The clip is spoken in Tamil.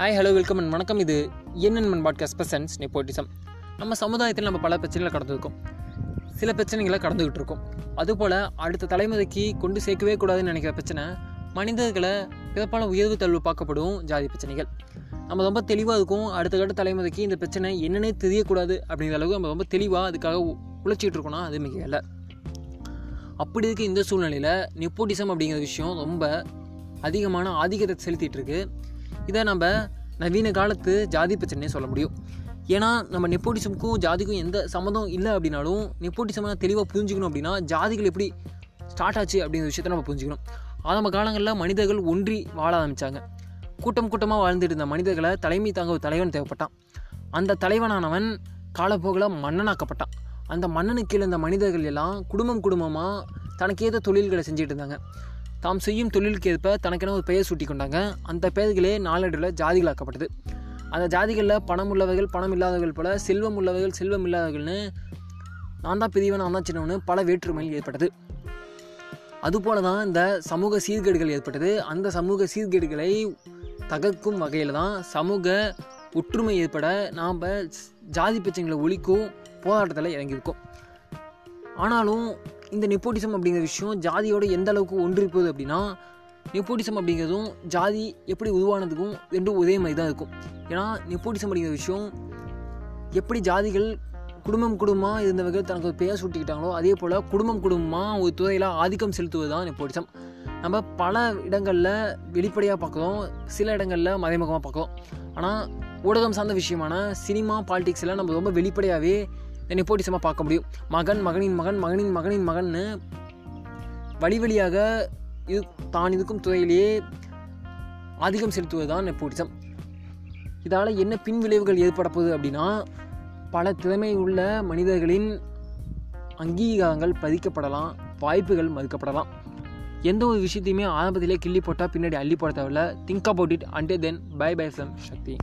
ஹாய் ஹலோ வெல்கம் அண்ட் வணக்கம். இது என்னென்மன் பாட்காஸ்ட் பர்சன்ஸ் நெப்போட்டிசம் நம்ம சமுதாயத்தில் நம்ம பல பிரச்சனைகளை கடந்துருக்கோம். சில பிரச்சனைகளை கடந்துக்கிட்டு இருக்கோம் அதுபோல் அடுத்த தலைமுறைக்கு கொண்டு சேர்க்கவே கூடாதுன்னு நினைக்கிற பிரச்சனை மனிதர்களை பிறப்பான உயர்வு தழுவு பார்க்கப்படும் ஜாதி பிரச்சனைகள். நம்ம ரொம்ப தெளிவாக இருக்கும். அடுத்த கட்ட தலைமுறைக்கு இந்த பிரச்சனை என்னென்னே தெரியக்கூடாது அப்படிங்கிற அளவுக்கு நம்ம ரொம்ப தெளிவாக அதுக்காக உ- உழைச்சிட்டு இருக்கோம்னா அது மிக இல்லை அப்படி இருக்க இந்த சூழ்நிலையில் நெப்போட்டிசம் அப்படிங்கிற விஷயம் ரொம்ப அதிகமான ஆதிக்கத்தை செலுத்திகிட்டு இருக்குது இதை நம்ம நவீன காலத்து ஜாதி பிரச்சனையே சொல்ல முடியும். ஏன்னா நம்ம நெப்போட்டிசமுக்கும் ஜாதிக்கும் எந்த சம்மந்தம் இல்லை அப்படின்னாலும் நெப்போட்டிசமை தெளிவாக புரிஞ்சுக்கணும் அப்படின்னா ஜாதிகள் எப்படி ஸ்டார்ட் ஆச்சு அப்படிங்கிற விஷயத்த நம்ம புரிஞ்சுக்கணும். ஆரம்ப காலங்களில் மனிதர்கள் ஒன்றி வாழ ஆரம்பித்தாங்க கூட்டம் கூட்டமாக வாழ்ந்துட்டு இருந்த மனிதர்களை தலைமை தாங்க ஒரு தலைவன் தேவைப்பட்டான். அந்த தலைவனானவன் காலப்போக்கில் மன்னனாக்கப்பட்டான். அந்த மன்னனுக்கு கீழே இந்த மனிதர்கள் எல்லாம் குடும்பம் குடும்பமாக தனக்கேத தொழில்களை செஞ்சுட்டு இருந்தாங்க. தாம் செய்யும் தொழிலுக்கு ஏற்ப தனக்கென ஒரு பெயர் சூட்டி கொண்டாங்க அந்த பெயர்களே நாளடைவில் ஜாதிகளாக்கப்பட்டது. அந்த ஜாதிகளில் பணம் உள்ளவர்கள் பணம் இல்லாதவர்கள் போல செல்வம் உள்ளவர்கள் செல்வம் இல்லாதவர்கள்னு நான் தான் பெரியவன் நான் தான் சின்னவனு பல வேற்றுமைகள் ஏற்பட்டது. அதுபோல தான் இந்த சமூக சீர்கேடுகள் ஏற்பட்டது. அந்த சமூக சீர்கேடுகளை தகர்க்கும் வகையில் தான் சமூக ஒற்றுமை ஏற்பட நாம் ஜாதி பிரச்சனைகளை ஒழிக்கும் போராட்டத்தில் இறங்கியிருக்கோம். ஆனாலும் இந்த நெப்போட்டிசம் அப்படிங்கிற விஷயம் ஜாதியோட எந்த அளவுக்கு ஒன்றிருப்பது அப்படின்னா நெப்போட்டிசம் அப்படிங்கிறதும் ஜாதி எப்படி உருவானதுக்கும் ரெண்டும் ஒரே மாதிரி தான் இருக்கும். ஏன்னா நெப்போட்டிசம் அப்படிங்கிற விஷயம் எப்படி ஜாதிகள் குடும்பம் குடும்பமாக இருந்தவர்கள் தனக்கு ஒரு பெயர் சூட்டிக்கிட்டாங்களோ அதே போல் குடும்பம் குடும்பமாக ஒரு துறையில் ஆதிக்கம் செலுத்துவது தான் நெப்போட்டிசம் நம்ம பல இடங்களில் வெளிப்படையாக பார்க்குறோம் சில இடங்களில் மறைமுகமாக பார்க்குறோம். ஆனால் ஊடகம் சார்ந்த விஷயமான சினிமா பாலிடிக்ஸில் நம்ம ரொம்ப வெளிப்படையாகவே நெப்போட்டிசமாக பார்க்க முடியும். மகன் மகனின் மகன் மகனின் மகனின் மகன்னு வழி வழியாக இது தான் இருக்கும் துறையிலேயே ஆதிக்கம் செலுத்துவது தான் நெப்போட்டிசம் இதால் என்ன பின் விளைவுகள் அப்படின்னா பல திறமை உள்ள மனிதர்களின் அங்கீகாரங்கள் பதிக்கப்படலாம் வாய்ப்புகள் மறுக்கப்படலாம். எந்த ஒரு விஷயத்தையுமே ஆரம்பத்திலே கிள்ளி போட்டால் பின்னாடி அள்ளி போட தேவையில்ல. Think about it and then bye bye from Shakti.